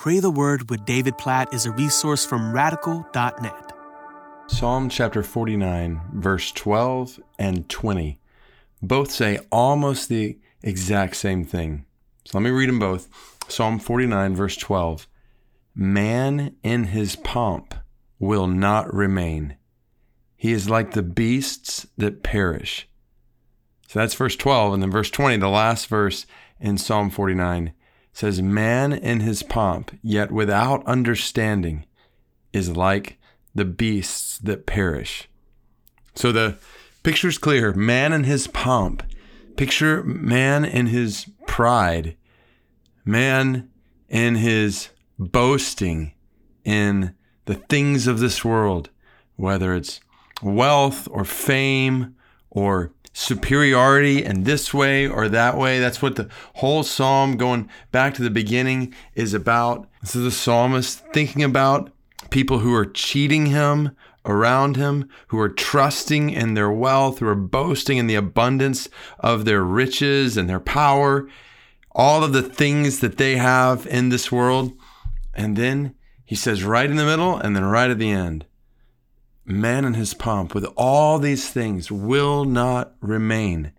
Pray the Word with David Platt is a resource from radical.net. Psalm chapter 49, verse 12 and 20 both say almost the exact same thing. So let me read them both. Psalm 49, verse 12 Man in his pomp will not remain, he is like the beasts that perish. So that's verse 12. And then verse 20, the last verse in Psalm 49 says, Man in his pomp, yet without understanding, is like the beasts that perish. So the picture's clear. Man in his pomp. Picture man in his pride. Man in his boasting in the things of this world, whether it's wealth or fame or superiority in this way or that way. That's what the whole psalm, going back to the beginning, is about. This is the psalmist thinking about people who are cheating him around him, who are trusting in their wealth, who are boasting in the abundance of their riches and their power, all of the things that they have in this world. And then he says, right in the middle and then right at the end, man in his pomp with all these things will not remain.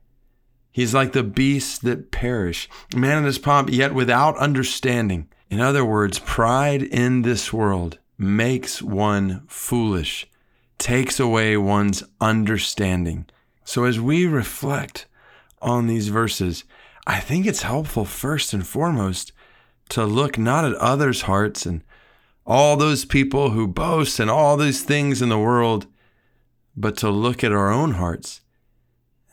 He's like the beasts that perish, man in his pomp, yet without understanding. In other words, pride in this world makes one foolish, takes away one's understanding. So as we reflect on these verses, I think it's helpful first and foremost to look not at others' hearts and all those people who boast and all these things in the world, but to look at our own hearts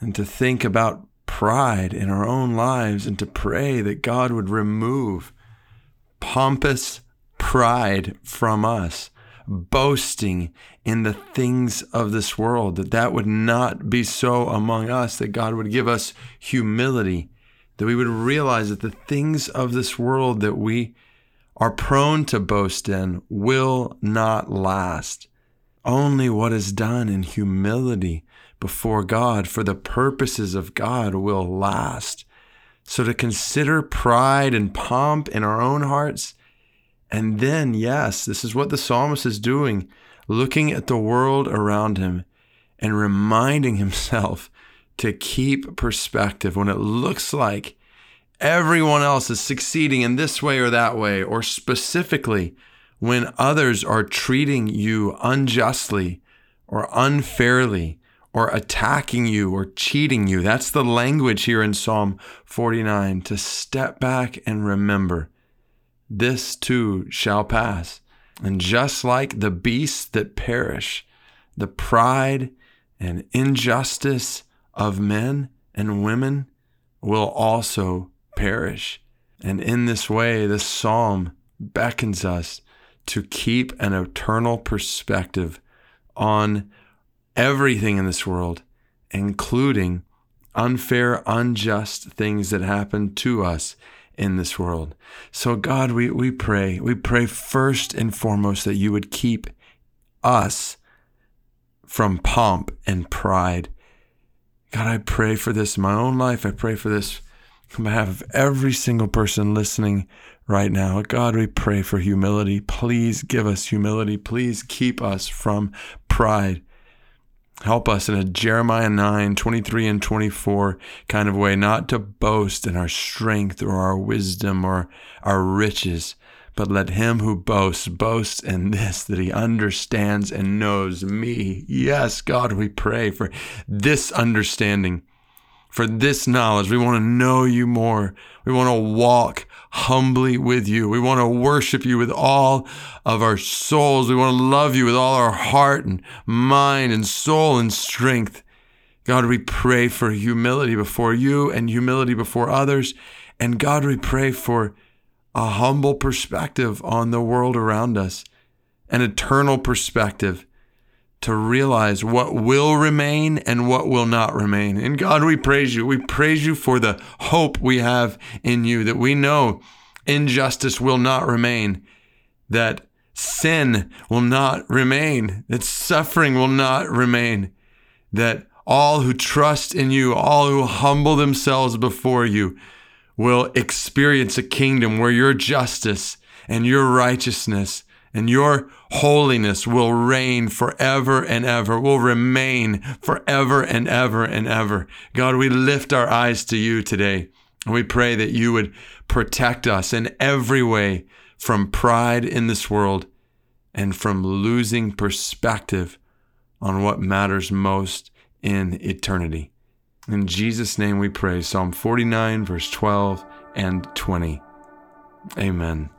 and to think about pride in our own lives and to pray that God would remove pompous pride from us, boasting in the things of this world, that that would not be so among us, that God would give us humility, that we would realize that the things of this world that we are prone to boast in will not last. Only what is done in humility before God for the purposes of God will last. So to consider pride and pomp in our own hearts, and then, yes, this is what the psalmist is doing, looking at the world around him and reminding himself to keep perspective when it looks like everyone else is succeeding in this way or that way, or specifically when others are treating you unjustly or unfairly or attacking you or cheating you. That's the language here in Psalm 49 to step back and remember this too shall pass. And just like the beasts that perish, the pride and injustice of men and women will also perish. And in this way, this psalm beckons us to keep an eternal perspective on everything in this world, including unfair, unjust things that happen to us in this world. So, God, we, we pray, we pray first and foremost that you would keep us from pomp and pride. God, I pray for this in my own life. I pray for this on behalf of every single person listening right now. God, we pray for humility. Please give us humility. Please keep us from pride. Help us in a Jeremiah 9, 23 and 24 kind of way, not to boast in our strength or our wisdom or our riches, but let him who boasts boast in this, that he understands and knows me. Yes, God, we pray for this understanding for this knowledge. We want to know you more. We want to walk humbly with you. We want to worship you with all of our souls. We want to love you with all our heart and mind and soul and strength. God, we pray for humility before you and humility before others. And God, we pray for a humble perspective on the world around us, an eternal perspective to realize what will remain and what will not remain. And God, we praise you. We praise you for the hope we have in you that we know injustice will not remain, that sin will not remain, that suffering will not remain, that all who trust in you, all who humble themselves before you, will experience a kingdom where your justice and your righteousness and your holiness will reign forever and ever, will remain forever and ever and ever. God, we lift our eyes to you today. And we pray that you would protect us in every way from pride in this world and from losing perspective on what matters most in eternity. In Jesus' name we pray. Psalm 49, verse 12 and 20. Amen.